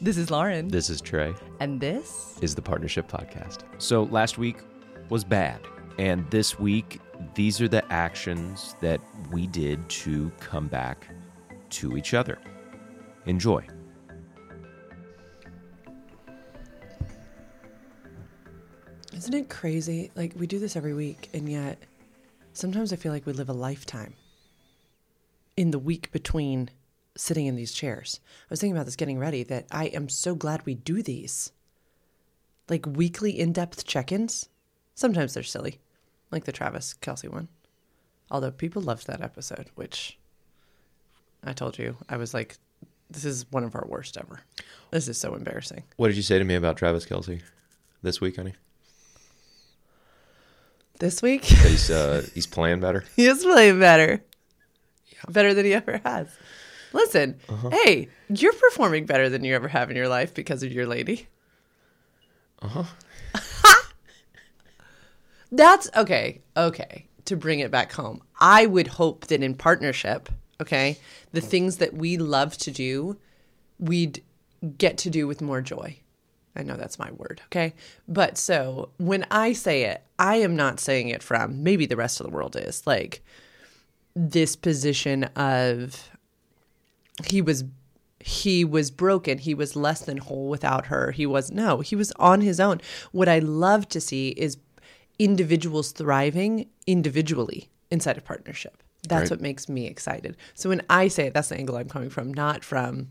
This is Lauren. This is Trey. and this Is the Partnership Podcast. So last week was bad. And this week, these are the actions that we did to come back to each other. Enjoy. Isn't it crazy? Like, we do this every week, and yet sometimes I feel like we live a lifetime in the week between sitting in these chairs. I was thinking about this getting ready that I am so glad we do these. Like weekly in depth check ins. Sometimes they're silly, like the Travis Kelce one. Although people loved that episode, which I told you, I was like, this is one of our worst ever. This is so embarrassing. What did you say to me about Travis Kelce this week, honey? This week, He's, uh, he's playing better. He is playing better. Better than he ever has. Listen, hey, you're performing better than you ever have in your life because of your lady. Uh huh. That's okay. Okay. To bring it back home, I would hope that in partnership, okay, the things that we love to do, we'd get to do with more joy. I know that's my word, okay? But so when I say it, I am not saying it from maybe the rest of the world is like this position of he was he was broken. He was less than whole without her. He was no he was on his own. What i love to see is individuals thriving individually inside of partnership. That's Right. what makes me excited. So when i say it that's the angle i'm coming from not from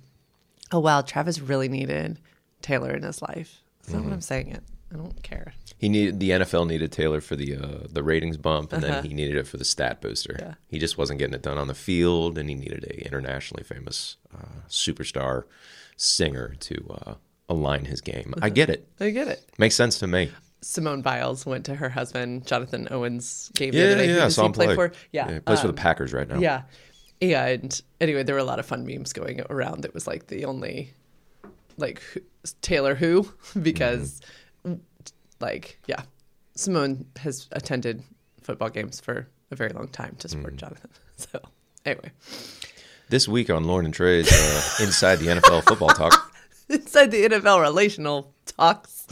oh wow travis really needed taylor in his life. That's not what mm-hmm. i'm saying it. I don't care He needed the NFL needed Taylor for the uh, the ratings bump, and Uh-huh. then he needed it for the stat booster. Yeah. He just wasn't getting it done on the field, and he needed a internationally famous uh, superstar singer to uh, align his game. Uh-huh. I get it. i get it Makes sense to me. Simone Biles went to her husband Jonathan Owens game the Yeah, other day. yeah, Who I saw he him play for? Yeah, he plays for um, the Packers right now. Yeah, and anyway, there were a lot of fun memes going around. It was like the only like Taylor who because like yeah, Simone has attended football games for a very long time to support Jonathan. So anyway, This week on Lauren and Trey's uh, Inside the NFL Football Talk, inside the NFL relational talks,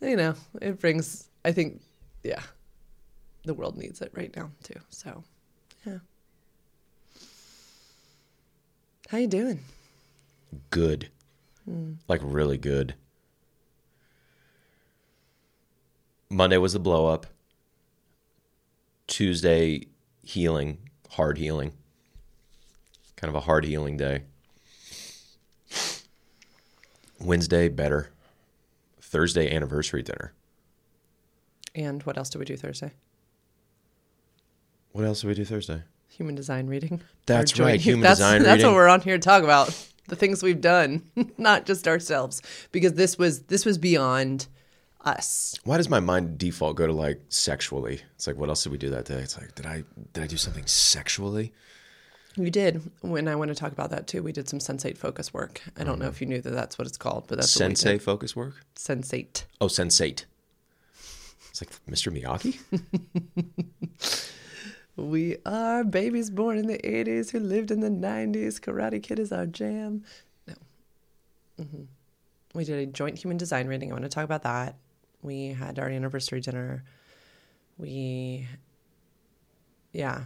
you know, it brings. I think, yeah, the world needs it right now too. So, yeah. How you doing? good, Hmm. like really good. Monday was the blow up. Tuesday, healing, hard healing. Kind of a hard healing day. Wednesday, better. Thursday, anniversary dinner. And what else do we do Thursday? What else did we do Thursday? Human design reading. That's right, human that's, design That's reading. what we're on here to talk about. The things we've done, not just ourselves, because this was this was beyond us. Why does my mind default go to like sexually? It's like, what else did we do that day? It's like, did I did I do something sexually? You did. When I want to talk about that too, we did some sensate focus work. I don't know if you knew that that's what it's called, but that's what we did. focus work? Sensate. Oh, sensate. It's like Mr. Miyagi. We are babies born in the 80s who lived in the 90s. Karate Kid is our jam. No. hmm We did a joint human design reading. I want to talk about that. We had our anniversary dinner. We, yeah,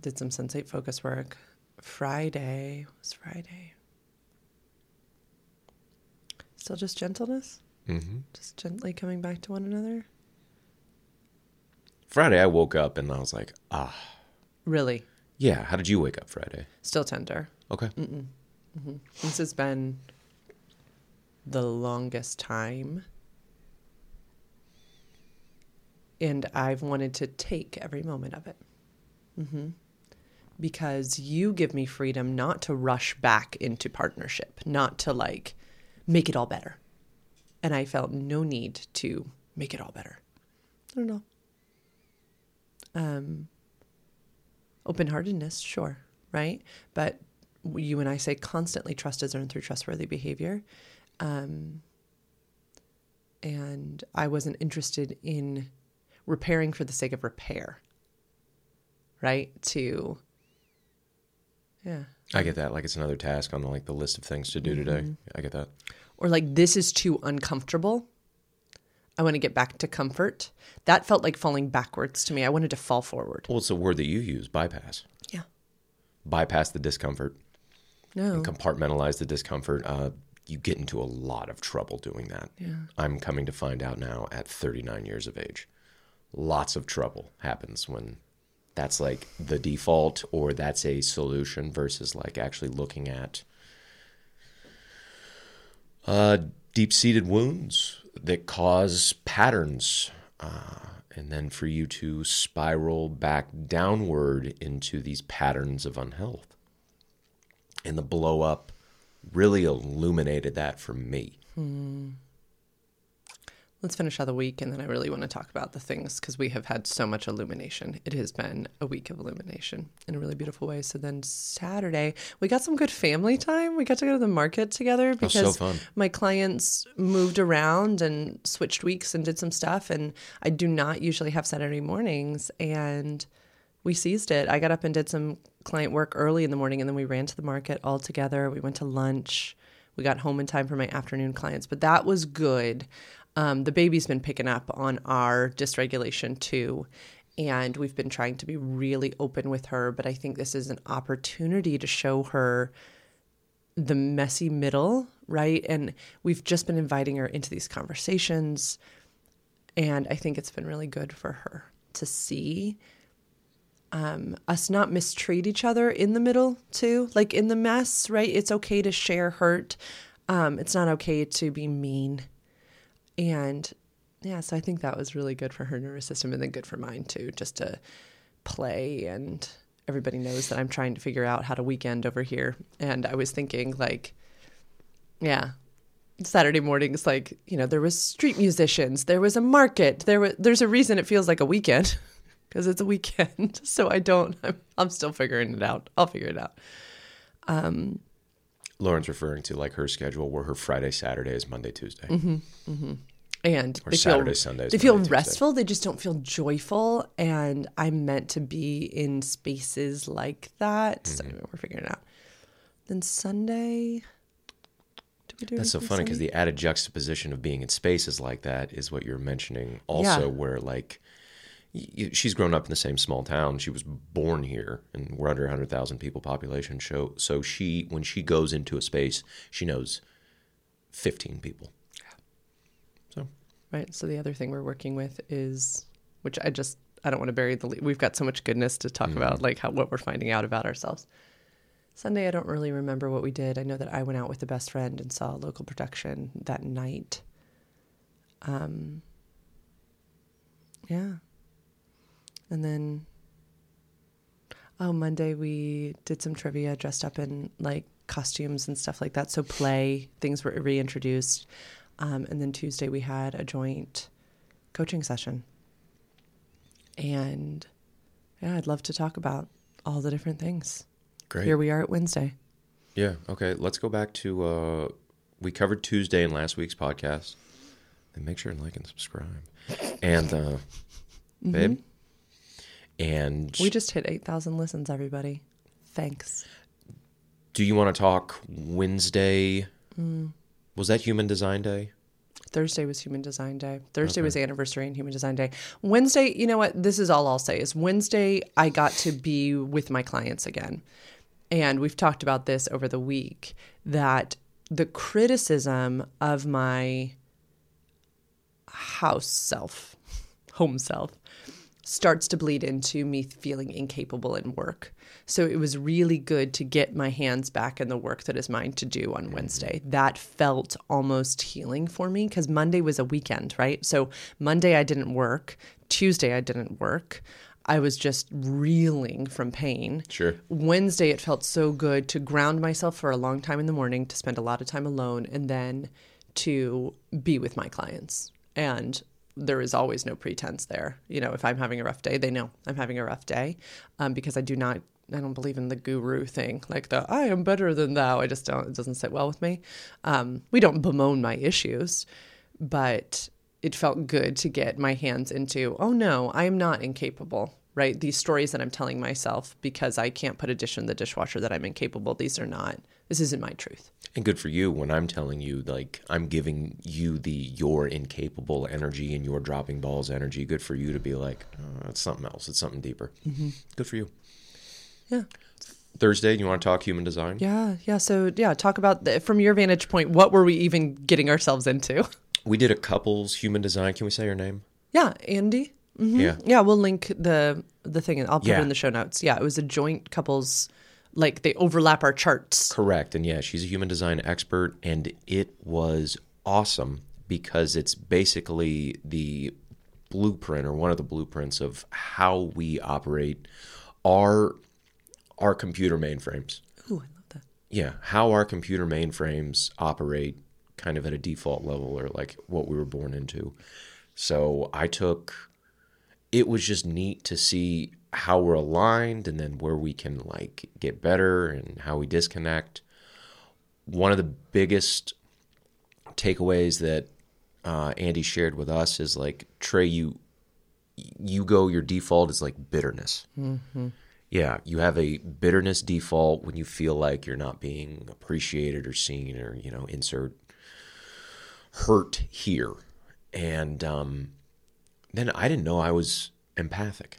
did some sensate focus work. Friday was Friday. Still just gentleness? hmm Just gently coming back to one another? Friday, I woke up and I was like, ah, Really? yeah. How did you wake up Friday? Still tender. Okay. This has been the longest time. And I've wanted to take every moment of it. hmm Because you give me freedom not to rush back into partnership, not to like make it all better. And I felt no need to make it all better. I don't know. Um, open heartedness, sure, right? But you and I say constantly trust is earned through trustworthy behavior. Um, and I wasn't interested in repairing for the sake of repair, right? To, yeah, I get that. Like it's another task on the, like the list of things to do today. I get that. Or like, this is too uncomfortable. I want to get back to comfort. That felt like falling backwards to me. I wanted to fall forward. Well, it's a word that you use, bypass. Yeah. Bypass the discomfort, No. compartmentalize the discomfort. Uh, you get into a lot of trouble doing that. Yeah. I'm coming to find out now at 39 years of age. Lots of trouble happens when that's like the default or that's a solution versus like actually looking at uh, deep seated wounds that cause patterns. Uh, and then for you to spiral back downward into these patterns of unhealth. And the blow up really illuminated that for me. Let's finish out the week, and then I really want to talk about the things because we have had so much illumination. It has been a week of illumination in a really beautiful way. So then Saturday, we got some good family time. We got to go to the market together was so because my clients moved around and switched weeks and did some stuff. And I do not usually have Saturday mornings, and we seized it. I got up and did some client work early in the morning, and then we ran to the market all together. We went to lunch. We got home in time for my afternoon clients, but that was good. Um, the baby's been picking up on our dysregulation too. And we've been trying to be really open with her, but I think this is an opportunity to show her the messy middle, right? And we've just been inviting her into these conversations. And I think it's been really good for her to see um, us not mistreat each other in the middle, too. Like in the mess, right? It's okay to share hurt. Um, it's not okay to be mean. And yeah, so I think that was really good for her nervous system and then good for mine, too, just to play and everybody knows that I'm trying to figure out how to weekend over here. And I was thinking, like, yeah, Saturday mornings, like you know, there was street musicians, there was a market, there was there's a reason it feels like a weekend because it's a weekend. So I don't, I'm, I'm still figuring it out. I'll figure it out. Um, Lauren's referring to like her schedule where her Friday, Saturday is Monday, Tuesday. And Or they Saturday, feel, Sundays, They feel Tuesday. restful. They just don't feel joyful. And I'm meant to be in spaces like that. Mm-hmm. anyway, we're figuring it out. Then Sunday. Did we do That's so funny because the added juxtaposition of being in spaces like that is what you're mentioning. Also, Yeah. where like she's grown up in the same small town. She was born here, and we're under 100,000 people population. So, so she when she goes into a space, she knows 15 people. Right. So the other thing we're working with is, which I just I don't want to bury the lead. We've got so much goodness to talk about, like how what we're finding out about ourselves. Sunday, I don't really remember what we did. I know that I went out with a best friend and saw a local production that night. Um. Yeah. And then, oh, Monday we did some trivia, dressed up in like costumes and stuff like that. So play things were reintroduced. Um, and then Tuesday we had a joint coaching session. And yeah, I'd love to talk about all the different things. great. Here we are at Wednesday. Yeah. Okay. Let's go back to uh, we covered Tuesday in last week's podcast. And make sure and like and subscribe. And uh, babe. And We just hit 8,000 listens, everybody. Thanks. do you want to talk Wednesday? Mm. Was that Human Design Day? Thursday was Human Design Day. Thursday was anniversary and Human Design Day. Wednesday, you know what? This is all I'll say is Wednesday I got to be with my clients again. And we've talked about this over the week that the criticism of my house self, home self, starts to bleed into me feeling incapable in work. So it was really good to get my hands back in the work that is mine to do on Wednesday. That felt almost healing for me because Monday was a weekend, right? So Monday I didn't work, Tuesday I didn't work. I was just reeling from pain. Sure. Wednesday, it felt so good to ground myself for a long time in the morning, to spend a lot of time alone, and then to be with my clients. And there is always no pretense there. You know, if I'm having a rough day, they know I'm having a rough day um, because I do not, I don't believe in the guru thing, like the I am better than thou. I just don't, it doesn't sit well with me. Um, we don't bemoan my issues, but it felt good to get my hands into, oh no, I am not incapable. right? These stories that I'm telling myself because I can't put a dish in the dishwasher that I'm incapable. These are not. This isn't my truth. And good for you when I'm telling you, like, I'm giving you the your incapable energy and your dropping balls energy. Good for you to be like, oh, it's something else. It's something deeper. Mm-hmm. Good for you. Yeah. Thursday, you want to talk human design? Yeah. Yeah. So, yeah, talk about the, from your vantage point, what were we even getting ourselves into? We did a couples human design. Can we say your name? Yeah. Andie. Mm-hmm. Yeah. Yeah. We'll link the the thing. I'll put it in the show notes. Yeah. It was a joint couples, like they overlap our charts. Correct. And yeah, she's a human design expert, and it was awesome because it's basically the blueprint or one of the blueprints of how we operate our our computer mainframes. Ooh, I love that. Yeah, how our computer mainframes operate kind of at a default level or like what we were born into. So I took it was just neat to see how we're aligned and then where we can like get better and how we disconnect. One of the biggest takeaways that uh, Andie shared with us is like Trey, you you go your default is like bitterness. Yeah, you have a bitterness default when you feel like you're not being appreciated or seen, or you know, insert hurt here. And um, then I didn't know I was empathic.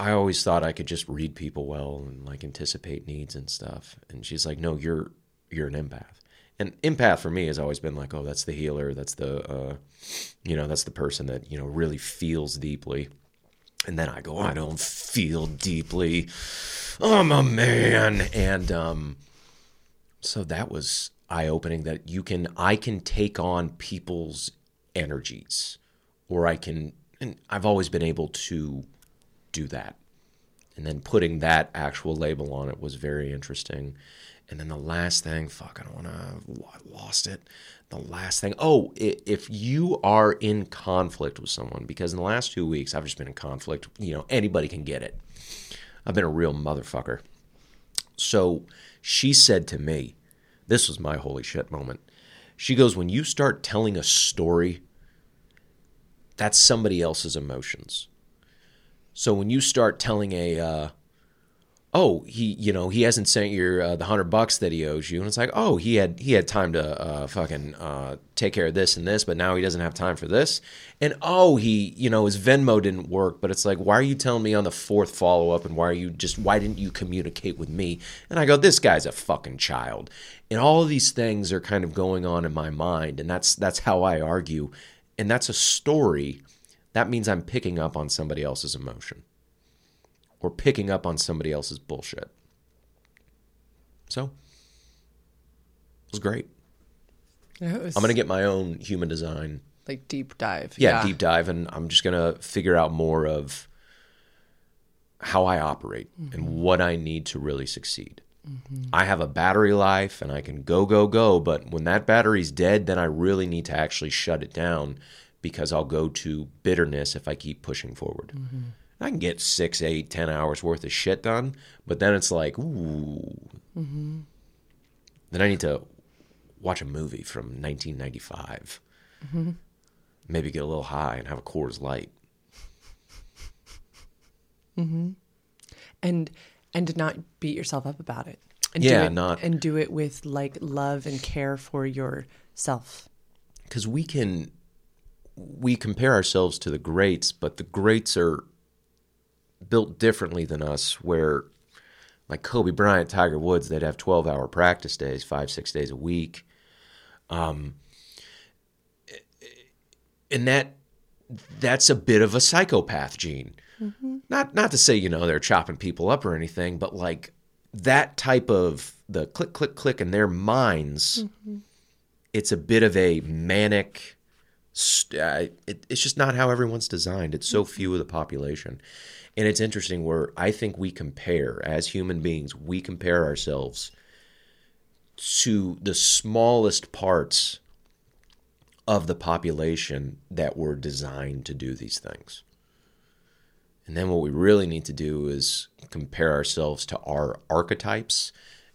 I always thought I could just read people well and like anticipate needs and stuff. And she's like, "No, you're you're an empath." And empath for me has always been like, "Oh, that's the healer. That's the uh, you know, that's the person that you know really feels deeply." And then I go, I don't feel deeply. I'm a man. And um, so that was eye opening that you can, I can take on people's energies, or I can, and I've always been able to do that. And then putting that actual label on it was very interesting. And then the last thing, fuck, I don't want to, lost it. The last thing, oh, if you are in conflict with someone, because in the last two weeks I've just been in conflict, you know, anybody can get it. I've been a real motherfucker. So she said to me, this was my holy shit moment. She goes, when you start telling a story, that's somebody else's emotions. So when you start telling a, uh, oh, he, you know, he hasn't sent your uh, the hundred bucks that he owes you, and it's like, oh, he had he had time to uh, fucking uh, take care of this and this, but now he doesn't have time for this, and oh, he, you know, his Venmo didn't work, but it's like, why are you telling me on the fourth follow up, and why are you just, why didn't you communicate with me? And I go, this guy's a fucking child, and all of these things are kind of going on in my mind, and that's that's how I argue, and that's a story. That means I'm picking up on somebody else's emotion or picking up on somebody else's bullshit. So it was great. It was I'm gonna get my own human design, like deep dive. yeah, deep dive, and I'm just gonna figure out more of how I operate and mm-hmm. what I need to really succeed. Mm-hmm. I have a battery life and I can go, go, go, but when that battery's dead, then I really need to actually shut it down because I'll go to bitterness if I keep pushing forward. Mm-hmm. I can get six, eight, ten hours worth of shit done, but then it's like, ooh. Mm-hmm. Then I need to watch a movie from 1995. Mm-hmm. Maybe get a little high and have a Coors Light. and and to not beat yourself up about it. And Yeah, do it, not- and do it with like love and care for yourself. because we can we compare ourselves to the greats but the greats are built differently than us where like kobe bryant tiger woods they'd have 12 hour practice days five six days a week. Um, and that that's a bit of a psychopath gene. Not not to say you know they're chopping people up or anything but like that type of the click click click in their minds it's a bit of a manic st- uh, it, it's just not how everyone's designed. It's so few of the population. And it's interesting where i think we compare as human beings we compare ourselves to the smallest parts of the population that were designed to do these things. And then what we really need to do is compare ourselves to our archetypes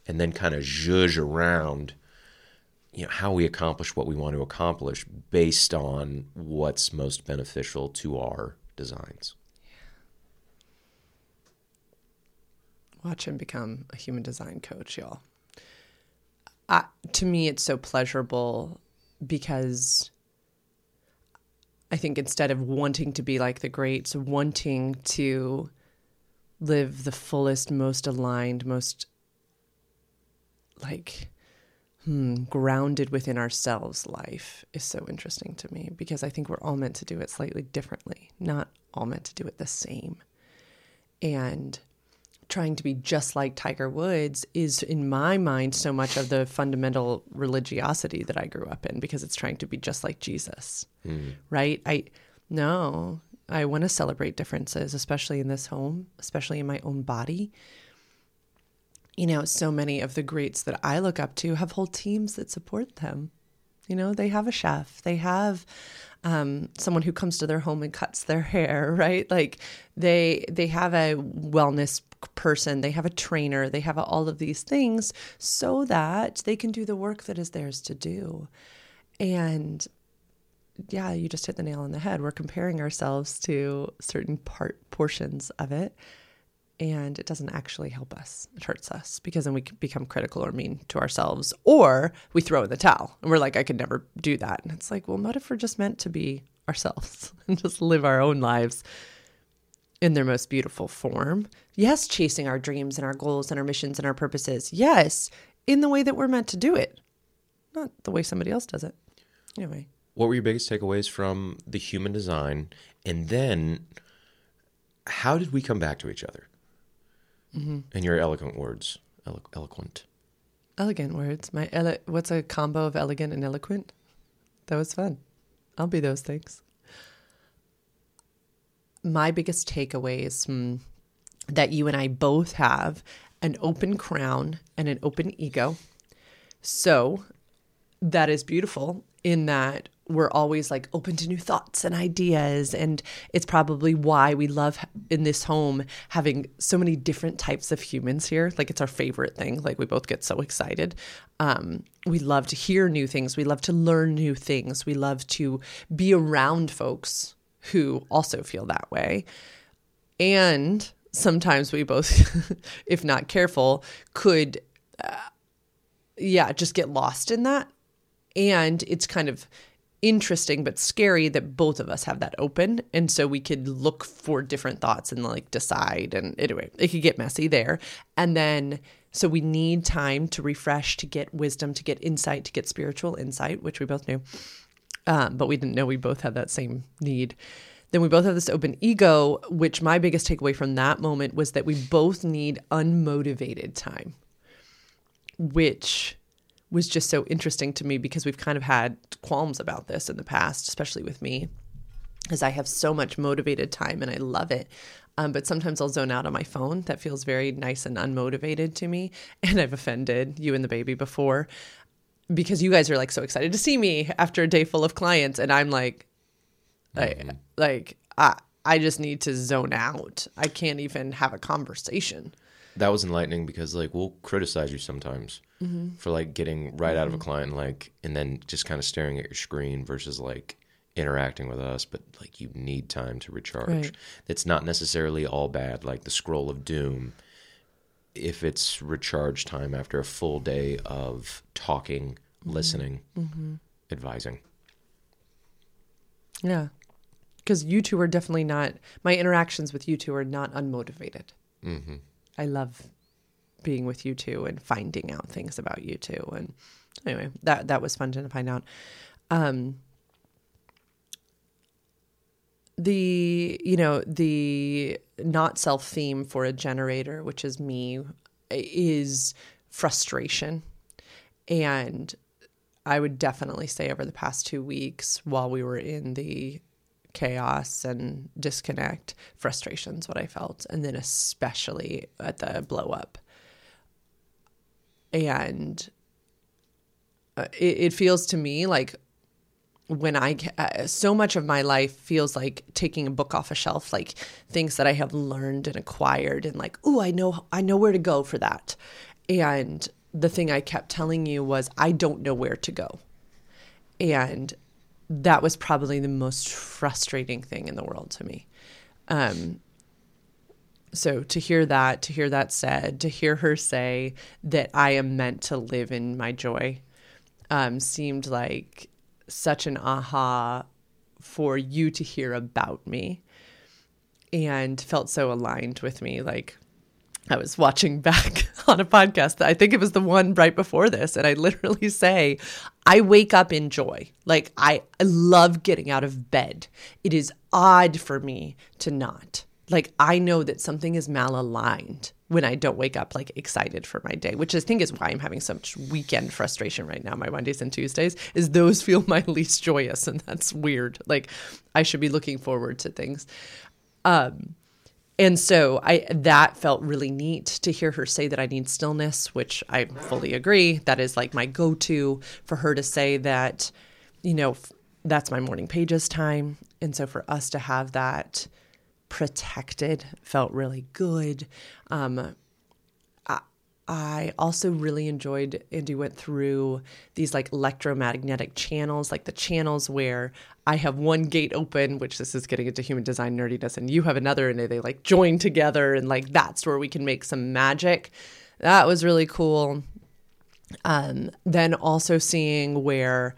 and then kind of zhuzh around you know, how we accomplish what we want to accomplish based on what's most beneficial to our designs. Watch him become a human design coach, y'all. To me, it's so pleasurable because I think instead of wanting to be like the greats, wanting to live the fullest, most aligned, most like hmm, grounded within ourselves life is so interesting to me because I think we're all meant to do it slightly differently, not all meant to do it the same. And trying to be just like Tiger Woods is, in my mind, so much of the fundamental religiosity that I grew up in because it's trying to be just like Jesus, mm. right? I no, I want to celebrate differences, especially in this home, especially in my own body. You know, so many of the greats that I look up to have whole teams that support them. You know, they have a chef, they have um, someone who comes to their home and cuts their hair, right? Like they they have a wellness person, they have a trainer, they have all of these things so that they can do the work that is theirs to do. And yeah, you just hit the nail on the head. We're comparing ourselves to certain part portions of it and it doesn't actually help us. It hurts us because then we become critical or mean to ourselves, or we throw in the towel and we're like, I could never do that. And it's like, well, what if we're just meant to be ourselves and just live our own lives in their most beautiful form? Yes, chasing our dreams and our goals and our missions and our purposes. Yes, in the way that we're meant to do it, not the way somebody else does it. Anyway. What were your biggest takeaways from the human design? And then how did we come back to each other? Mm-hmm. and your eloquent words. Elo- eloquent. Elegant words. My ele- what's a combo of elegant and eloquent? That was fun. I'll be those things. My biggest takeaways mm, that you and I both have an open crown and an open ego. So that is beautiful in that we're always like open to new thoughts and ideas and it's probably why we love in this home having so many different types of humans here. Like it's our favorite thing. Like we both get so excited. Um, we love to hear new things. We love to learn new things. We love to be around folks who also feel that way. And sometimes we both if not careful could uh, yeah just get lost in that. And it's kind of interesting but scary that both of us have that open. And so we could look for different thoughts and like decide. And anyway it could get messy there. And then so we need time to refresh to get wisdom to get insight to get spiritual insight which we both knew. Um, but we didn't know we both had that same need. Then we both have this open ego which my biggest takeaway from that moment was that we both need unmotivated time which was just so interesting to me because we've kind of had qualms about this in the past, especially with me, because I have so much motivated time and I love it. Um, but sometimes I'll zone out on my phone. That feels very nice and unmotivated to me. And I've offended you and the baby before because you guys are like so excited to see me after a day full of clients. And I'm like, mm-hmm. I, like, I, I just need to zone out. I can't even have a conversation. That was enlightening because, like, we'll criticize you sometimes mm-hmm. for like getting right mm-hmm. out of a mm-hmm. client, like, and then just kind of staring at your screen versus like interacting with us. But like, you need time to recharge. Right. It's not necessarily all bad. Like the scroll of doom, if it's recharge time after a full day of talking, mm-hmm. listening, mm-hmm. advising. Yeah. Because you two are definitely not, my interactions with you two are not unmotivated. Mm-hmm. I love being with you two and finding out things about you two. And anyway, that that was fun to find out. Um, the you know the not self theme for a generator, which is me, is frustration, and I would definitely say over the past two weeks while we were in the chaos and disconnect, frustration's what I felt, and then especially at the blow up and uh, it, it, feels to me like when I uh, so much of my life feels like taking a book off a shelf, like things that I have learned and acquired, and like, oh, I know, I know where to go for that. And the thing I kept telling you was, I don't know where to go, and that was probably the most frustrating thing in the world to me. Um, so to hear that, to hear that said, to hear her say that I am meant to live in my joy, um, seemed like such an aha for you to hear about me, and felt so aligned with me. Like I was watching back on a podcast. I think it was the one right before this. And I literally say, I wake up in joy. Like, I, I love getting out of bed. It is odd for me to not. Like, I know that something is malaligned when I don't wake up like excited for my day, which I think is why I'm having so much weekend frustration right now. My Mondays and Tuesdays is those feel my least joyous, and that's weird. Like I should be looking forward to things. Um, and so I that felt really neat to hear her say that I need stillness, which I fully agree. That is like my go-to for her to say that, you know, that's my morning pages time. And so for us to have that protected felt really good. Um, I also really enjoyed Andie went through these like electromagnetic channels, like the channels where I have one gate open, which this is getting into human design nerdiness, and you have another, and they like join together, and like that's where we can make some magic. That was really cool. Um, then also seeing where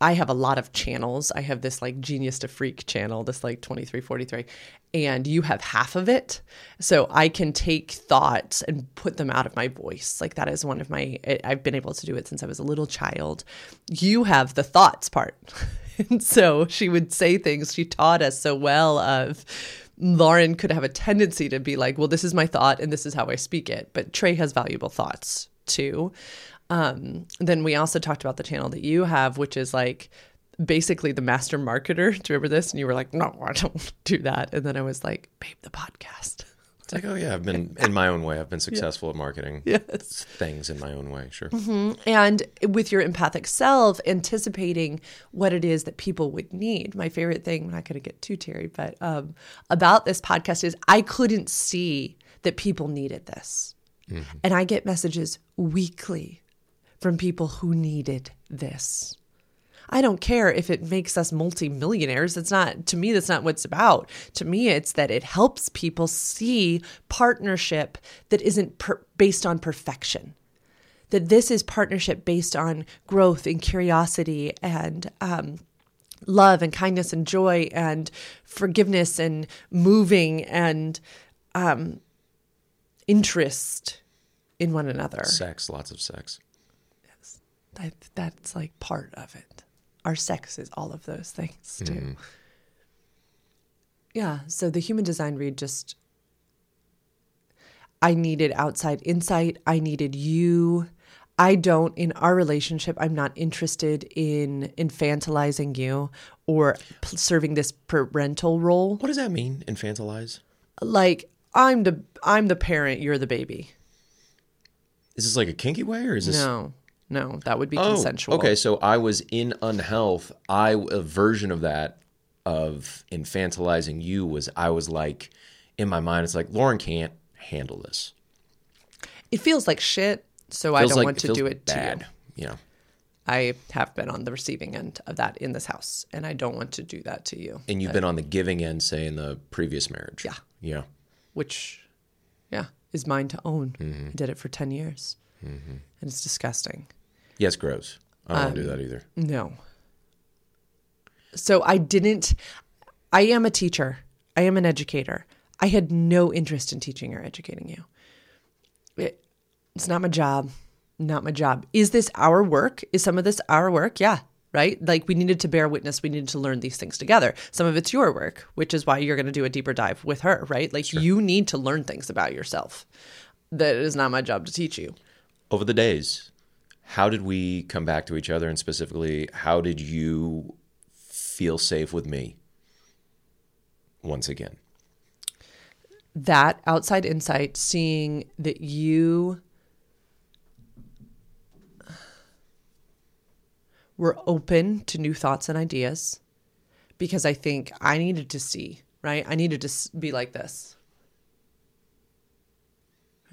I have a lot of channels. I have this like genius to freak channel, this like 2343, and you have half of it. So I can take thoughts and put them out of my voice. Like that is one of my, I've been able to do it since I was a little child. You have the thoughts part. and so she would say things she taught us so well of, Lauren could have a tendency to be like, well, this is my thought and this is how I speak it. But Trey has valuable thoughts too. Um, then we also talked about the channel that you have, which is like basically the master marketer. Do you remember this? And you were like, no, I don't do that. And then I was like, babe, the podcast. It's like, oh yeah, I've been in my own way. I've been successful yeah. at marketing yes. things in my own way. Sure. Mm-hmm. And with your empathic self, anticipating what it is that people would need. My favorite thing, I'm not going to get too teary, but um, about this podcast is I couldn't see that people needed this. Mm-hmm. And I get messages weekly from people who needed this. I don't care if it makes us multimillionaires. It's not, to me, that's not what it's about. To me, it's that it helps people see partnership that isn't per- based on perfection. That this is partnership based on growth and curiosity and um, love and kindness and joy and forgiveness and moving and um, interest in one another. Sex, lots of sex. That that's like part of it. Our sex is all of those things too. Mm. Yeah. So the human design read just I needed outside insight. I needed you. I don't, in our relationship, I'm not interested in infantilizing you or p- serving this parental role. What does that mean, infantilize? Like I'm the I'm the parent, you're the baby. Is this like a kinky way, or is this no? No, that would be oh, consensual. Okay, so I was in unhealth. I a version of that of infantilizing you was I was like in my mind it's like Lauren can't handle this. It feels like shit, so I don't like, want to do it bad. to you. Yeah. I have been on the receiving end of that in this house, and I don't want to do that to you. And you've been on the giving end, say, in the previous marriage. Yeah. Yeah. Which, yeah, is mine to own. Mm-hmm. I did it for 10 years. Mm-hmm. And it's disgusting. Yes, gross. I don't um, want to do that either. No. So I didn't. I am a teacher. I am an educator. I had no interest in teaching or educating you. It, it's not my job. Not my job. Is this our work? Is some of this our work? Yeah, right? Like we needed to bear witness. We needed to learn these things together. Some of it's your work, which is why you're going to do a deeper dive with her, right? Like sure. you need to learn things about yourself. That is not my job to teach you. Over the days, how did we come back to each other? And specifically how did you feel safe with me once again? That outside insight seeing that you were open to new thoughts and ideas because i think i needed to see right? I needed to be like this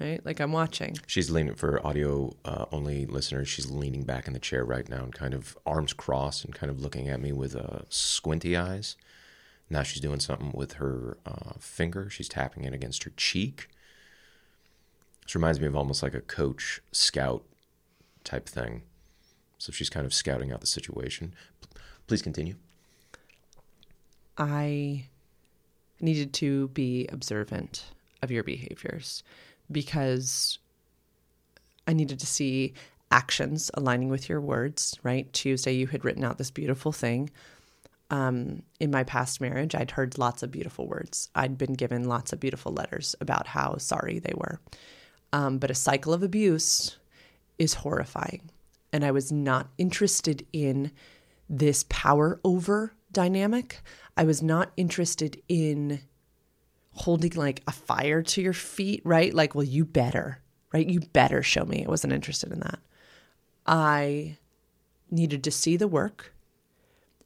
right? Like I'm watching. She's leaning for audio uh, only listeners. She's leaning back in the chair right now and kind of arms crossed and kind of looking at me with uh, squinty eyes. Now she's doing something with her uh, finger. She's tapping it against her cheek. This reminds me of almost like a coach scout type thing. So she's kind of scouting out the situation. P- Please continue. I needed to be observant of your behaviors because I needed to see actions aligning with your words, right? Tuesday, you had written out this beautiful thing. Um, in my past marriage, I'd heard lots of beautiful words. I'd been given lots of beautiful letters about how sorry they were. Um, but a cycle of abuse is horrifying. And I was not interested in this power over dynamic. I was not interested in holding like a fire to your feet, right? Like, well, you better, right? You better show me. I wasn't interested in that. I needed to see the work.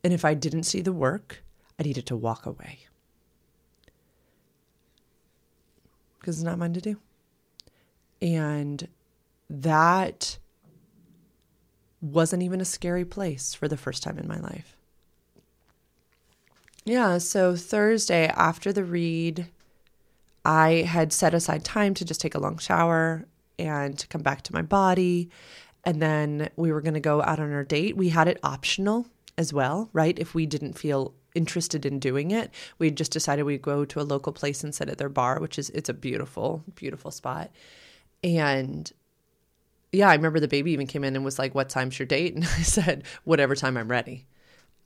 And if I didn't see the work, I needed to walk away. Because it's not mine to do. And that wasn't even a scary place for the first time in my life. Yeah, so Thursday after the read, I had set aside time to just take a long shower and to come back to my body. And then we were going to go out on our date. We had it optional as well, right? If we didn't feel interested in doing it, we just decided we'd go to a local place and sit at their bar, which is it's a beautiful, beautiful spot. And yeah, I remember the baby even came in and was like, "What time's your date?" And I said, "Whatever time I'm ready."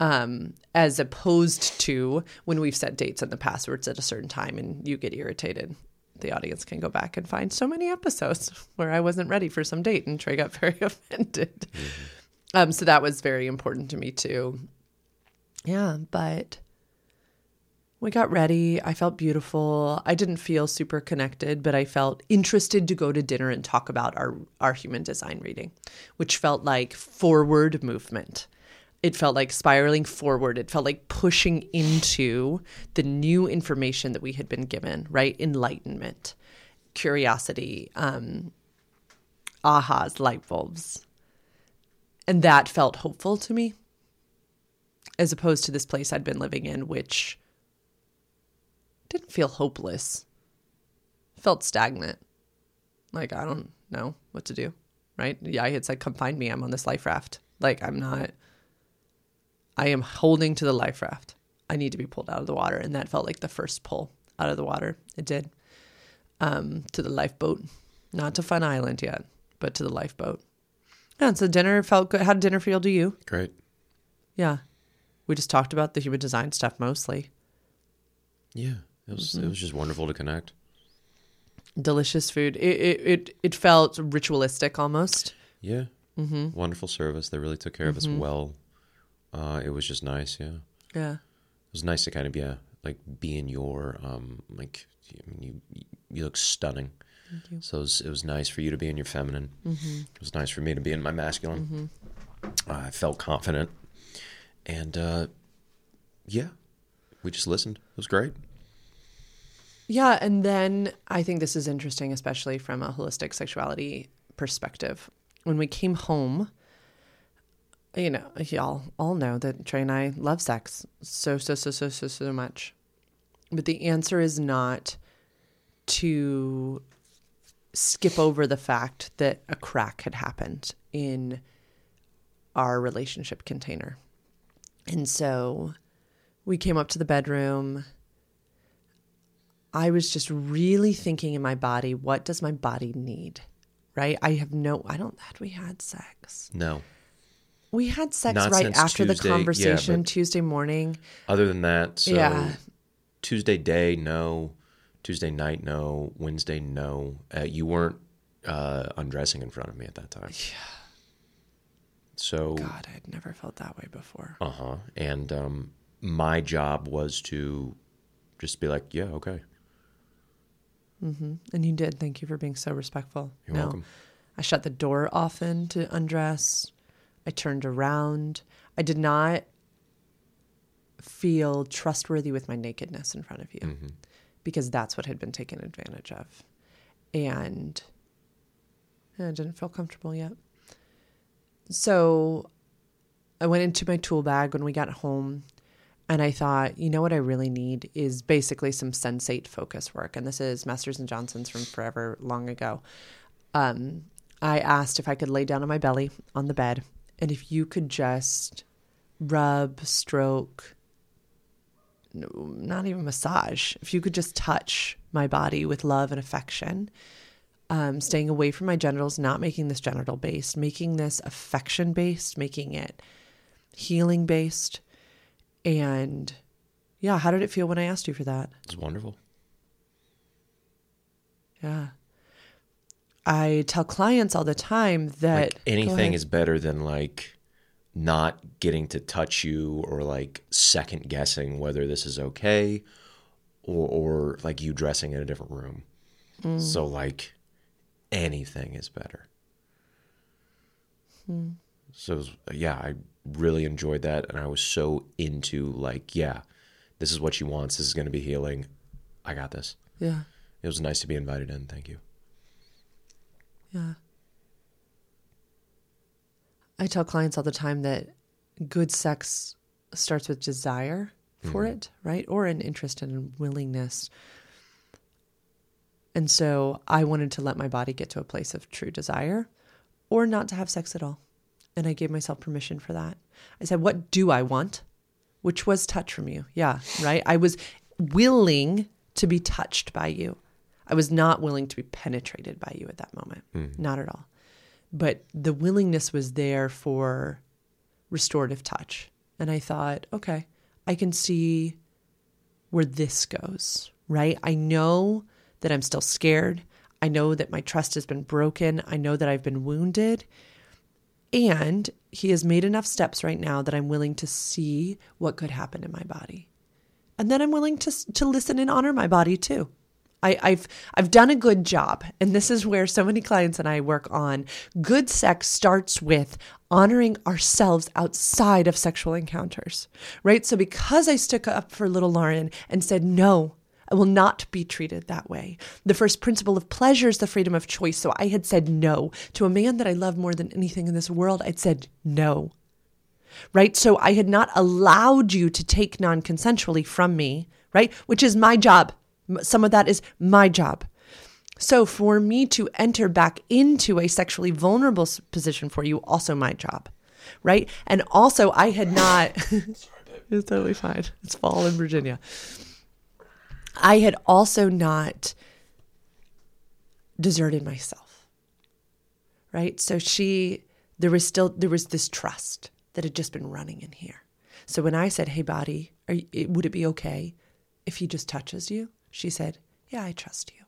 Um, as opposed to when we've set dates and the passwords at a certain time and you get irritated. The audience can go back and find so many episodes where I wasn't ready for some date and Trey got very offended. Um, so that was very important to me too. Yeah, but we got ready. I felt beautiful. I didn't feel super connected, but I felt interested to go to dinner and talk about our our human design reading, which felt like forward movement. It felt like spiraling forward. It felt like pushing into the new information that we had been given, right? Enlightenment, curiosity, um, ahas, light bulbs. And that felt hopeful to me, as opposed to this place I'd been living in, which didn't feel hopeless. Felt stagnant. Like I don't know what to do. Right? Yeah, I had said, come find me. I'm on this life raft. Like I'm not I am holding to the life raft. I need to be pulled out of the water. And that felt like the first pull out of the water. It did. Um, to the lifeboat. Not to Fun Island yet, but to the lifeboat. Yeah, so dinner felt good. How did dinner feel to you? Great. Yeah. We just talked about the human design stuff mostly. Yeah, it was it was just wonderful to connect. delicious food. It it it, it felt ritualistic almost. Yeah, mm-hmm. wonderful service. They really took care of us well. Uh, it was just nice. Yeah, Yeah. it was nice to kind of be a, like be in your um like I mean, you you look stunning. So it was, it was nice for you to be in your feminine. It was nice for me to be in my masculine. Uh, I felt confident, and uh, yeah, we just listened. It was great. Yeah, and then I think this is interesting, especially from a holistic sexuality perspective. When we came home, you know, y'all all know that Trey and I love sex so, so, so, so, so, so much. But the answer is not to skip over the fact that a crack had happened in our relationship container. And so we came up to the bedroom. I was just really thinking in my body, what does my body need? Right? I have no, I don't, had we had sex? No, We had sex Not right after Tuesday, the conversation but- Tuesday morning. other than that, so Yeah. Tuesday day, no. Tuesday night, no. Wednesday, no. Uh, you weren't uh, undressing in front of me at that time. Yeah. So, God, I had never felt that way before. uh huh. And um, my job was to just be like, yeah, okay. Mm-hmm. And you did. Thank you for being so respectful. You're welcome. I shut the door often to undress. I turned around. I did not feel trustworthy with my nakedness in front of you Mm-hmm. because that's what had been taken advantage of. And I didn't feel comfortable yet. So I went into my tool bag when we got home And I thought, you know what I really need is basically some sensate focus work. And this is Masters and Johnson's from forever long ago. Um, I asked if I could lay down on my belly on the bed and if you could just rub, stroke, no, not even massage, if you could just touch my body with love and affection, um, staying away from my genitals, not making this genital based, making this affection based, making it healing based. And yeah, how did it feel when I asked you for that? It's wonderful. Yeah. I tell clients all the time that Like anything is better than like not getting to touch you or like second guessing whether this is okay or or like you dressing in a different room. Mm. So like anything is better. Hmm. So was- yeah, I really enjoyed that and I was so into like yeah, this is what she wants. This is going to be healing. I got this. yeah, It was nice to be invited in. Thank you. Yeah. I tell clients all the time that good sex starts with desire for hmm. it, right? Or an interest and willingness. And so I wanted to let my body get to a place of true desire or not to have sex at all. And I gave myself permission for that. I said, What do I want? Which was touch from you. Yeah, right? I was willing to be touched by you. I was not willing to be penetrated by you at that moment. Mm-hmm. Not at all. But the willingness was there for restorative touch. And I thought, okay, I can see where this goes, right? I know that I'm still scared. I know that my trust has been broken. I know that I've been wounded. And he has made enough steps right now that I'm willing to see what could happen in my body. And then I'm willing to to listen and honor my body too. I, I've I've done a good job, and this is where so many clients and I work on. Good sex starts with honoring ourselves outside of sexual encounters, right? So because I stuck up for little Lauren and said no, I will not be treated that way. The first principle of pleasure is the freedom of choice. So I had said no to a man that I love more than anything in this world. I'd said no right? So I had not allowed you to take non consensually from me, right? Which is my job. Some of that is my job. So for me to enter back into a sexually vulnerable position for you, also my job, right? And also, I had not. it's totally fine. It's fall in Virginia. I had also not deserted myself right so she there was still there was this trust that had just been running in here so when i said hey body you, would it be okay if he just touches you she said yeah i trust you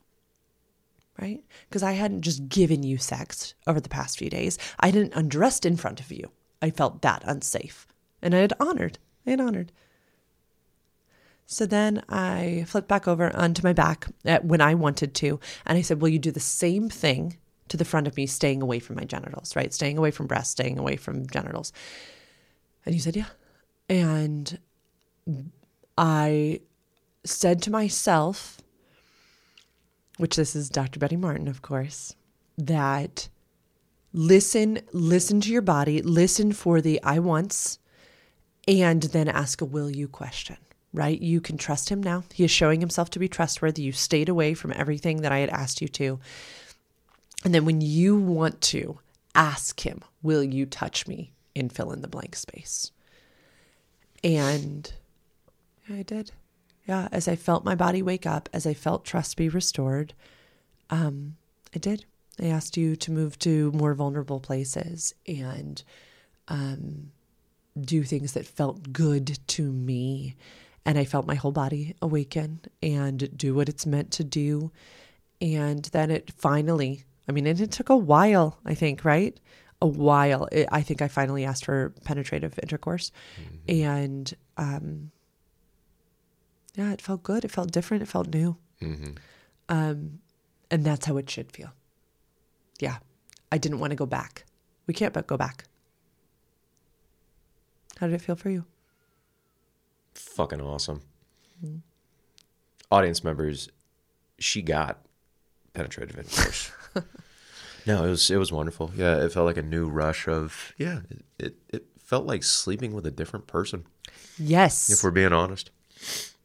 right because i hadn't just given you sex over the past few days i hadn't undressed in front of you i felt that unsafe and i had honored i had honored so then I flipped back over onto my back when I wanted to. And I said, Will you do the same thing to the front of me, staying away from my genitals, right? Staying away from breasts, staying away from genitals. And you said, Yeah. And I said to myself, which this is Dr. Betty Martin, of course, that listen, listen to your body, listen for the I wants, and then ask a will you question, right? You can trust him now. He is showing himself to be trustworthy. You stayed away from everything that I had asked you to. And then when you want to, ask him, will you touch me in fill in the blank space? And I did. Yeah, as I felt my body wake up, as I felt trust be restored, um, I did. I asked you to move to more vulnerable places and um, do things that felt good to me. And I felt my whole body awaken and do what it's meant to do. And then it finally, I mean, and it took a while, I think, right? A while. It, I think I finally asked for penetrative intercourse. And um, yeah, it felt good. It felt different. It felt new. Um, and that's how it should feel. Yeah. I didn't want to go back. We can't but go back. How did it feel for you? fucking awesome. Audience members, she got penetrative intercourse. No, it was it was wonderful. Yeah, it felt like a new rush of yeah. It it, it felt like sleeping with a different person. Yes. If we're being honest.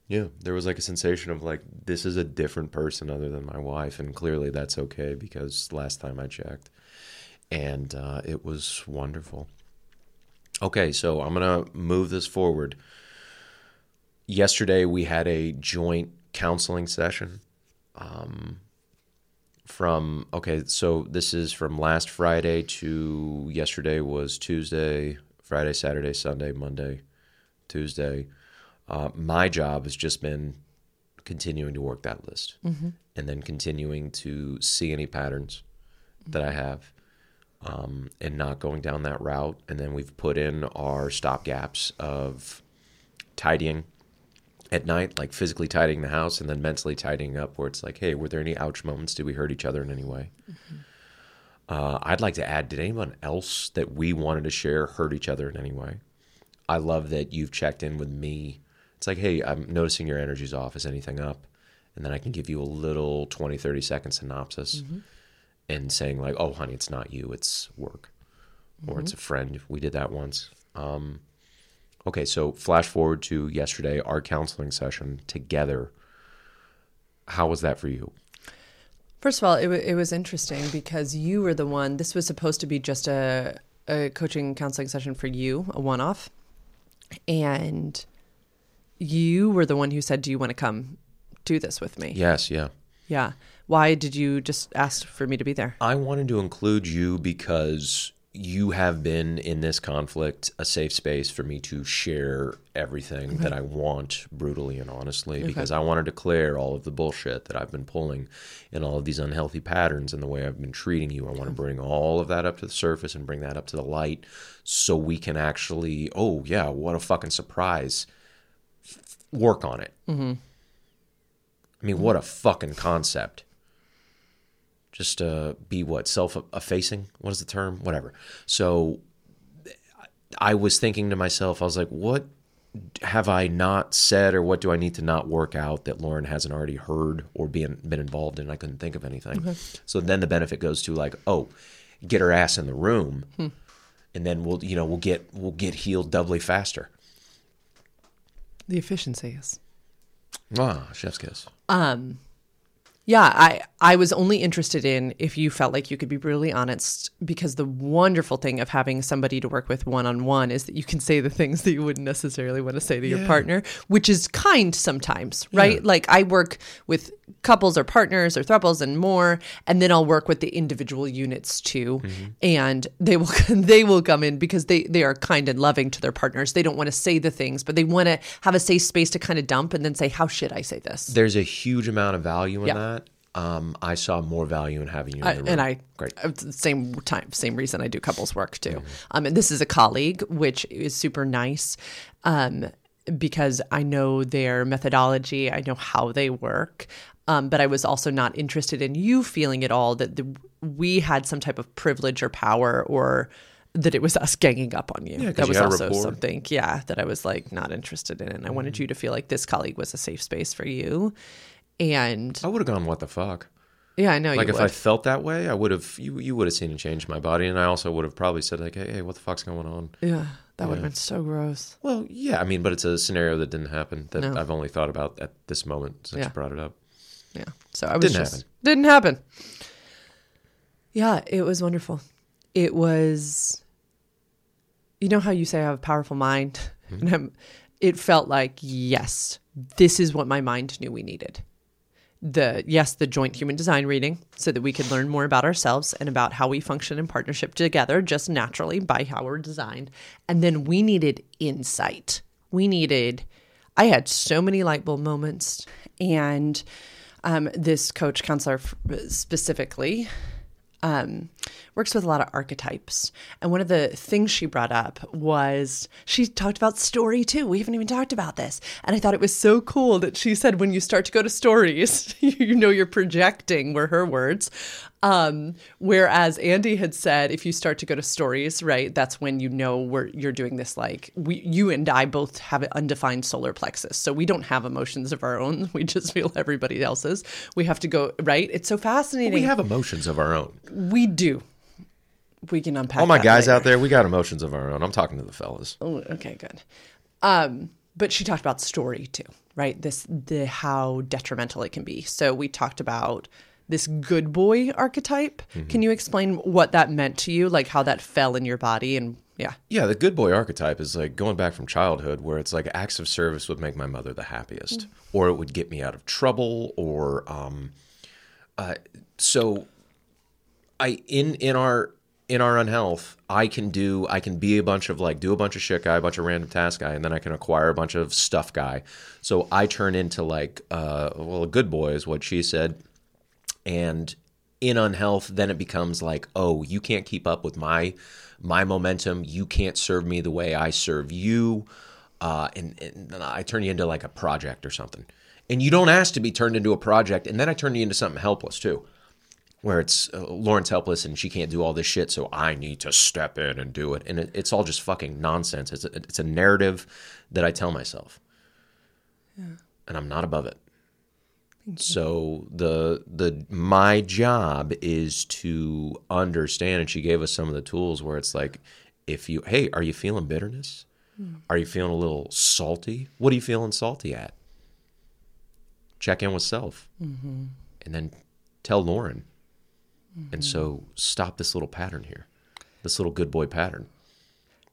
Yeah, there was like a sensation of like this is a different person other than my wife, and clearly that's okay because last time I checked, and uh, it was wonderful. Okay, so I'm gonna move this forward. Yesterday we had a joint counseling session. Um, from okay, so this is from last Friday to yesterday was Tuesday, Friday, Saturday, Sunday, Monday, Tuesday. Uh, my job has just been continuing to work that list and then continuing to see any patterns that I have um, and not going down that route. And then we've put in our stop gaps of tidying at night, like physically tidying the house and then mentally tidying up where it's like, hey, were there any ouch moments? Did we hurt each other in any way? Uh, I'd like to add, did anyone else that we wanted to share hurt each other in any way? I love that you've checked in with me. It's like, hey, I'm noticing your energy's off. Is anything up? And then I can give you a little 20, 30 second synopsis and saying, like, oh, honey, it's not you, it's work. Or it's a friend. We did that once. Um, okay, so flash forward to yesterday, our counseling session together. How was that for you? First of all, it, wa it was interesting because you were the one, this was supposed to be just a, a coaching counseling session for you, a one off. And you were the one who said, Do you want to come do this with me? Yes, yeah. Yeah. Why did you just ask for me to be there? I wanted to include you because you have been in this conflict a safe space for me to share everything that I want brutally and honestly because I want to declare all of the bullshit that I've been pulling and all of these unhealthy patterns and the way I've been treating you. I want to bring all of that up to the surface and bring that up to the light so we can actually, oh, yeah, what a fucking surprise. Work on it. Mm-hmm. I mean, what a fucking concept. Just uh, be what self effacing what is the term? Whatever. So i was thinking to myself i was like what have i not said or what do i need to not work out that lauren hasn't already heard or been been involved in? I couldn't think of anything. So then the benefit goes to like oh get her ass in the room and then we'll you know we'll get we'll get healed doubly faster The efficiency is. ah chef's kiss Um, yeah, I I was only interested in if you felt like you could be brutally honest because the wonderful thing of having somebody to work with one on one is that you can say the things that you wouldn't necessarily want to say to your partner, which is kind sometimes, right? Like I work with couples or partners or thruples and more, and then I'll work with the individual units too, mm-hmm. and they will they will come in because they they are kind and loving to their partners. They don't want to say the things, but they want to have a safe space to kind of dump and then say, "How should I say this?" there's a huge amount of value in Yeah. that um, i saw more value in having you in the room and I great uh, same time same reason I do couples work too. Um, and this is a colleague, which is super nice, um, because I know their methodology, I know how they work. Um, but I was also not interested in you feeling at all that the, we had some type of privilege or power or that it was us ganging up on you. 'cause that was a also something, yeah, that I was like not interested in. And I wanted you to feel like this colleague was a safe space for you. And I would have gone, what the fuck? yeah, I know Like if would. I felt that way, I would have. You you would have seen a change in my body, and I also would have probably said like, hey, hey what the fuck's going on? yeah, that would have been so gross. Well, yeah, I mean, but it's a scenario that didn't happen that No. I've only thought about at this moment since Yeah. you brought it up. Yeah. So I was Didn't just happen. didn't happen. Yeah, it was wonderful. It was you know how you say I have a powerful mind? Mm-hmm. And I'm, it felt like, yes, this is what my mind knew we needed. The yes, the joint human design reading, so that we could learn more about ourselves and about how we function in partnership together, just naturally by how we're designed. And then we needed insight. We needed I had so many light bulb moments, and um, this coach counselor specifically um, works with a lot of archetypes. And one of the things she brought up was she talked about story too. We haven't even talked about this. And I thought it was so cool that she said when you start to go to stories, you know you're projecting, were her words. Um, whereas Andie had said, if you start to go to stories, right, that's when you know where you're doing this. Like we, you and I both have an undefined solar plexus, so we don't have emotions of our own. We just feel everybody else's. We have to go right. It's so fascinating. We have emotions of our own. We do. We can unpack. All my guys later. out there, we got emotions of our own. I'm talking to the fellas. Oh, okay, good. Um, but she talked about story too, right? This the how detrimental it can be. So we talked about this good boy archetype. Can you explain what that meant to you, like how that fell in your body and yeah. Yeah, the good boy archetype is like going back from childhood where it's like acts of service would make my mother the happiest, or it would get me out of trouble, or um, uh, so I in in our in our unhealth, I can do I can be a bunch of like do a bunch of shit guy, a bunch of random task guy, and then I can acquire a bunch of stuff guy. So I turn into like uh, well, a good boy is what she said, and in unhealth then it becomes like oh you can't keep up with my my momentum. You can't serve me the way i serve you. Uh, and, and i turn you into like a project or something. And you don't ask to be turned into a project. And then i turn you into something helpless too where it's uh, lauren's helpless and she can't do all this shit so i need to step in and do it. And it, it's all just fucking nonsense. It's a, it's a narrative that i tell myself. And i'm not above it. So the the my job is to understand and she gave us some of the tools where it's like if you hey are you feeling bitterness? Are you feeling a little salty? What are you feeling salty at? Check in with self. And then tell lauren and so stop this little pattern here this little good boy pattern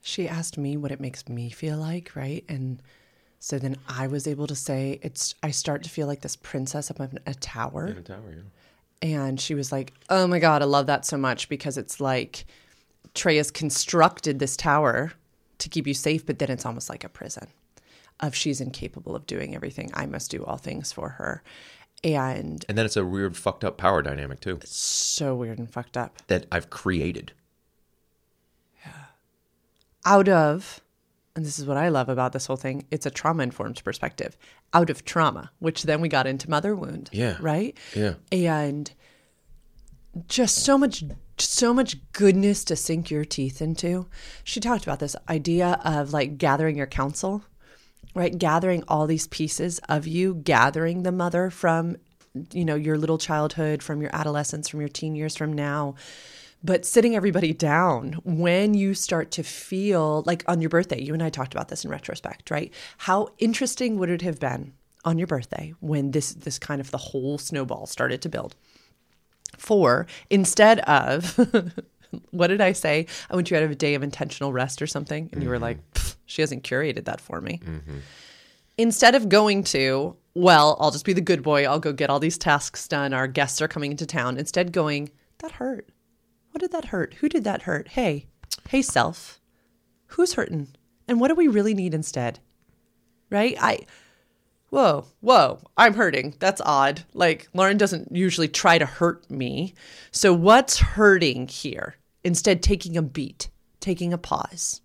She asked me what it makes me feel like, right? And so then I was able to say it's I start to feel like this princess up in a tower. In a tower, yeah. And she was like, "Oh my god, I love that so much because it's like Trey has constructed this tower to keep you safe, but then it's almost like a prison of she's incapable of doing everything. I must do all things for her." And and then it's a weird fucked up power dynamic too it's so weird and fucked up. that i've created Yeah. out of, and this is what I love about this whole thing, it's a trauma informed perspective. Out of trauma, which then we got into mother wound. Yeah. Right? Yeah. And just so much so much goodness to sink your teeth into. She talked about this idea of like gathering your counsel, right? Gathering all these pieces of you, gathering the mother from you know your little childhood, from your adolescence, from your teen years from now. But sitting everybody down when you start to feel like on your birthday, you and I talked about this in retrospect, right? How interesting would it have been on your birthday when this this kind of the whole snowball started to build? For instead of what did I say? I want you out of a day of intentional rest or something, and you were mm-hmm. like, "Pff, she hasn't curated that for me. Mm-hmm. Instead of going to, well, I'll just be the good boy. I'll go get all these tasks done. Our guests are coming into town. Instead, going, that hurt. What did that hurt? Who did that hurt? Hey, hey, self, who's hurting? And what do we really need instead? Right? I, whoa, whoa, I'm hurting. That's odd. Like, Lauren doesn't usually try to hurt me. So, what's hurting here? Instead, taking a beat, taking a pause,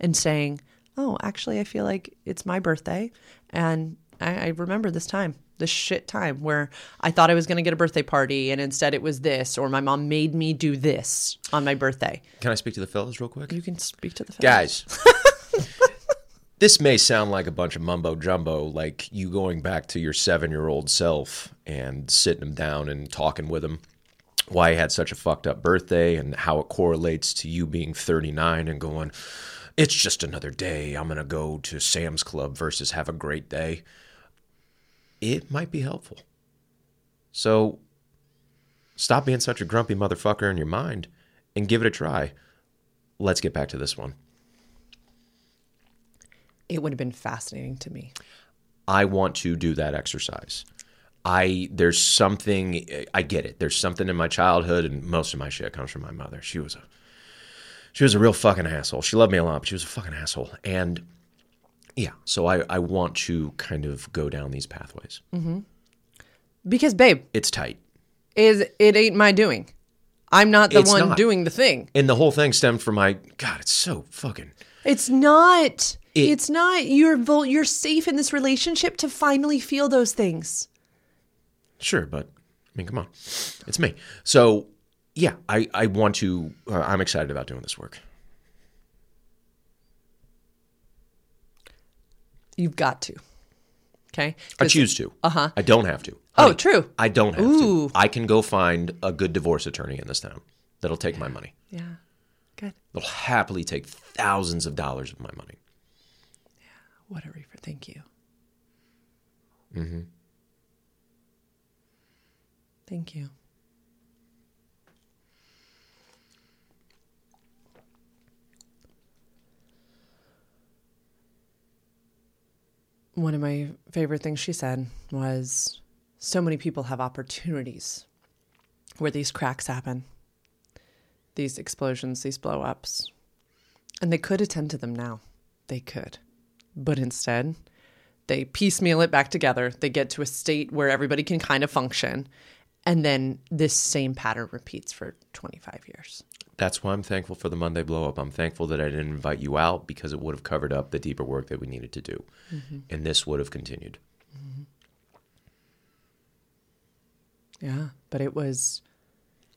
and saying, oh, actually, I feel like it's my birthday. And I, I remember this time, this shit time where I thought I was going to get a birthday party and instead it was this, or my mom made me do this on my birthday. can i speak to the fellas real quick You can speak to the fellas. Guys, this may sound like a bunch of mumbo jumbo, like you going back to your seven year old self and sitting him down and talking with him why he had such a fucked up birthday and how it correlates to you being 39 and going, it's just another day. I'm going to go to Sam's Club versus have a great day. It might be helpful. So stop being such a grumpy motherfucker in your mind and give it a try. Let's get back to this one. It would have been fascinating to me. I want to do that exercise. I there's something I get it. There's something in my childhood and most of my shit comes from my mother. She was a she was a real fucking asshole. She loved me a lot, but she was a fucking asshole. And yeah, so I I want to kind of go down these pathways. Mm-hmm. Because, babe, It's tight. is it ain't my doing. I'm not the It's one not. doing the thing. And the whole thing stemmed from my God. It's so fucking. It's not. It- it's not. You're vul- you're safe in this relationship to finally feel those things. Sure, but I mean, come on, it's me. So yeah, I I want to. Uh, I'm excited about doing this work. You've got to. Okay. I choose to. Uh Uh-huh. I don't have to. Oh, Honey, true. I don't have Ooh. to. I can go find a good divorce attorney in this town that'll take my money. Yeah. Good. They'll happily take thousands of dollars of my money. Yeah. What a reefer. Thank you. Mm-hmm. Thank you. One of my favorite things she said was so many people have opportunities where these cracks happen, these explosions, these blow ups, and they could attend to them now. They could. But instead, they piecemeal it back together. They get to a state where everybody can kind of function. And then this same pattern repeats for 25 years. That's why I'm thankful for the Monday blow up. I'm thankful that I didn't invite you out because it would have covered up the deeper work that we needed to do. Mm-hmm. And this would have continued. Mm-hmm. Yeah. But it was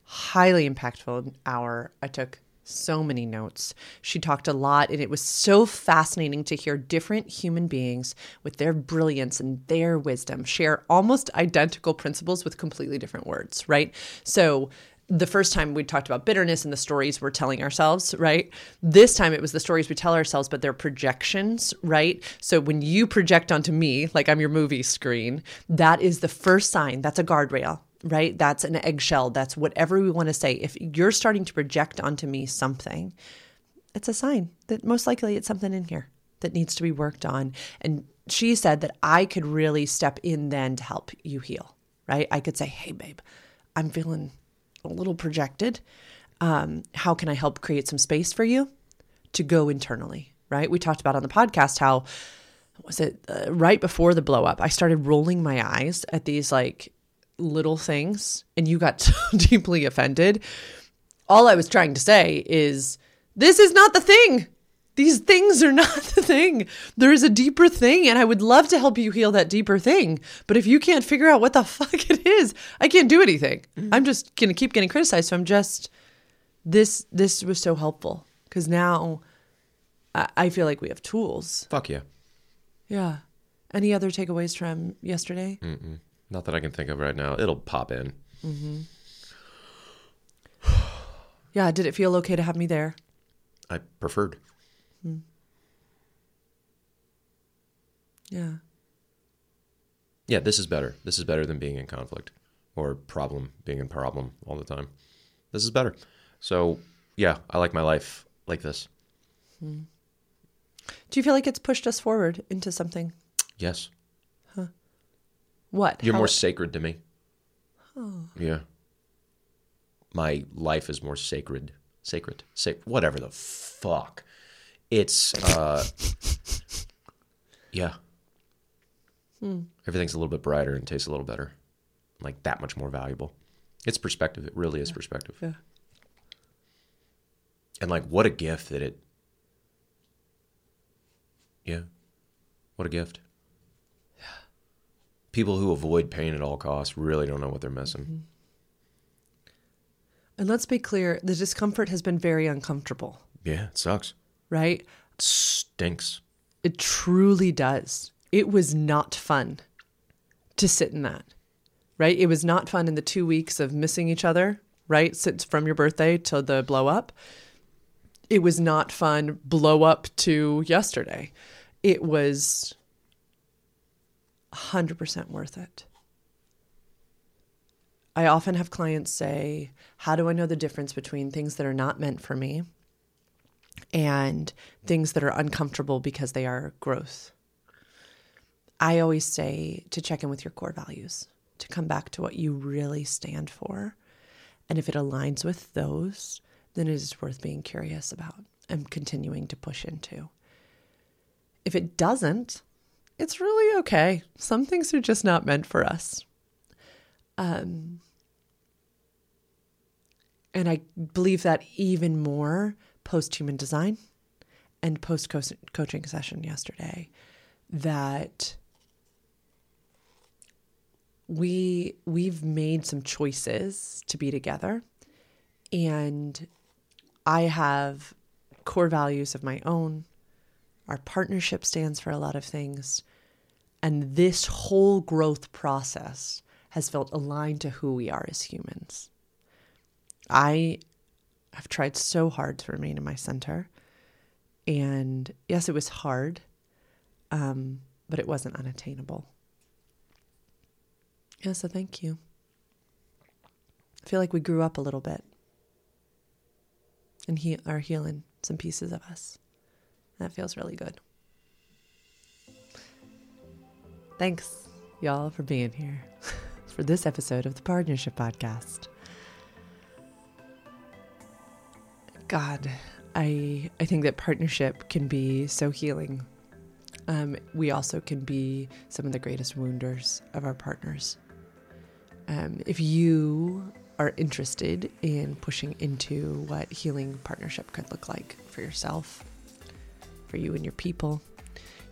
highly impactful hour. I took so many notes. She talked a lot, and it was so fascinating to hear different human beings with their brilliance and their wisdom share almost identical principles with completely different words, right? So, the first time we talked about bitterness and the stories we're telling ourselves, right? This time it was the stories we tell ourselves, but they're projections, right? So when you project onto me, like I'm your movie screen, that is the first sign. That's a guardrail, right? That's an eggshell. That's whatever we want to say. If you're starting to project onto me something, it's a sign that most likely it's something in here that needs to be worked on. And she said that I could really step in then to help you heal, right? I could say, hey, babe, I'm feeling a little projected. Um, how can I help create some space for you to go internally, right? We talked about on the podcast how was it uh, right before the blow up? I started rolling my eyes at these like little things, and you got so deeply offended. All I was trying to say is, this is not the thing. These things are not the thing. There is a deeper thing, and I would love to help you heal that deeper thing. But if you can't figure out what the fuck it is, I can't do anything. Mm-hmm. I'm just gonna keep getting criticized. So I'm just this. This was so helpful because now I, I feel like we have tools. Fuck yeah. Yeah. Any other takeaways from yesterday? Not that I can think of right now. It'll pop in. Mm-hmm. Yeah. Did it feel okay to have me there? I preferred. Yeah. Yeah, this is better. This is better than being in conflict or problem, being in problem all the time. This is better. So, yeah, I like my life like this. Do you feel like it's pushed us forward into something? Yes. Huh. What? You're How- more sacred to me. Yeah. My life is more sacred. Sacred. Sac- whatever the fuck. It's, uh, yeah. Everything's a little bit brighter and tastes a little better. Like that much more valuable. It's perspective. It really is perspective. Yeah. And like, what a gift that it. Yeah. What a gift. Yeah. People who avoid pain at all costs really don't know what they're missing. Mm-hmm. And let's be clear the discomfort has been very uncomfortable, Yeah, it sucks. right? It stinks. It truly does. It was not fun to sit in that, right? It was not fun in the two weeks of missing each other, right? Since from your birthday till the blow up. It was not fun blow up to yesterday. It was 100% worth it. I often have clients say, How do I know the difference between things that are not meant for me and things that are uncomfortable because they are growth? I always say to check in with your core values, to come back to what you really stand for. And if it aligns with those, then it is worth being curious about and continuing to push into. If it doesn't, it's really okay. Some things are just not meant for us. Um, and I believe that even more post human design and post coaching session yesterday that we we've made some choices to be together and I have core values of my own. Our partnership stands for a lot of things. And this whole growth process has felt aligned to who we are as humans. I have tried so hard to remain in my center. And yes, it was hard, um, but it wasn't unattainable. Yeah, so thank you. I feel like we grew up a little bit and he are healing some pieces of us. That feels really good. Thanks, y'all, for being here for this episode of the Partnership Podcast. God, I I think that partnership can be so healing. Um, we also can be some of the greatest wounders of our partners. Um, if you are interested in pushing into what healing partnership could look like for yourself, for you and your people,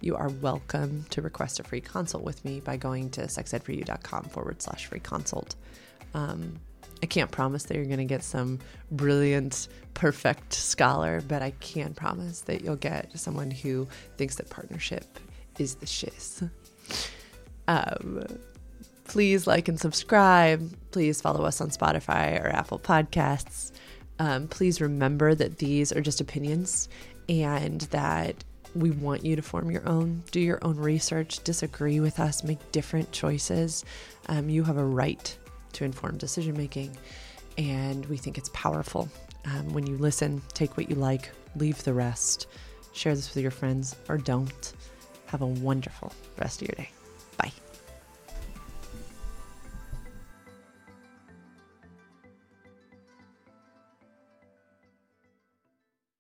you are welcome to request a free consult with me by going to sexedforyou.com forward slash free consult. Um, I can't promise that you're going to get some brilliant, perfect scholar, but I can promise that you'll get someone who thinks that partnership is the shiz. Um, please like and subscribe. Please follow us on Spotify or Apple Podcasts. Um, please remember that these are just opinions and that we want you to form your own, do your own research, disagree with us, make different choices. Um, you have a right to informed decision making, and we think it's powerful. Um, when you listen, take what you like, leave the rest, share this with your friends, or don't. Have a wonderful rest of your day.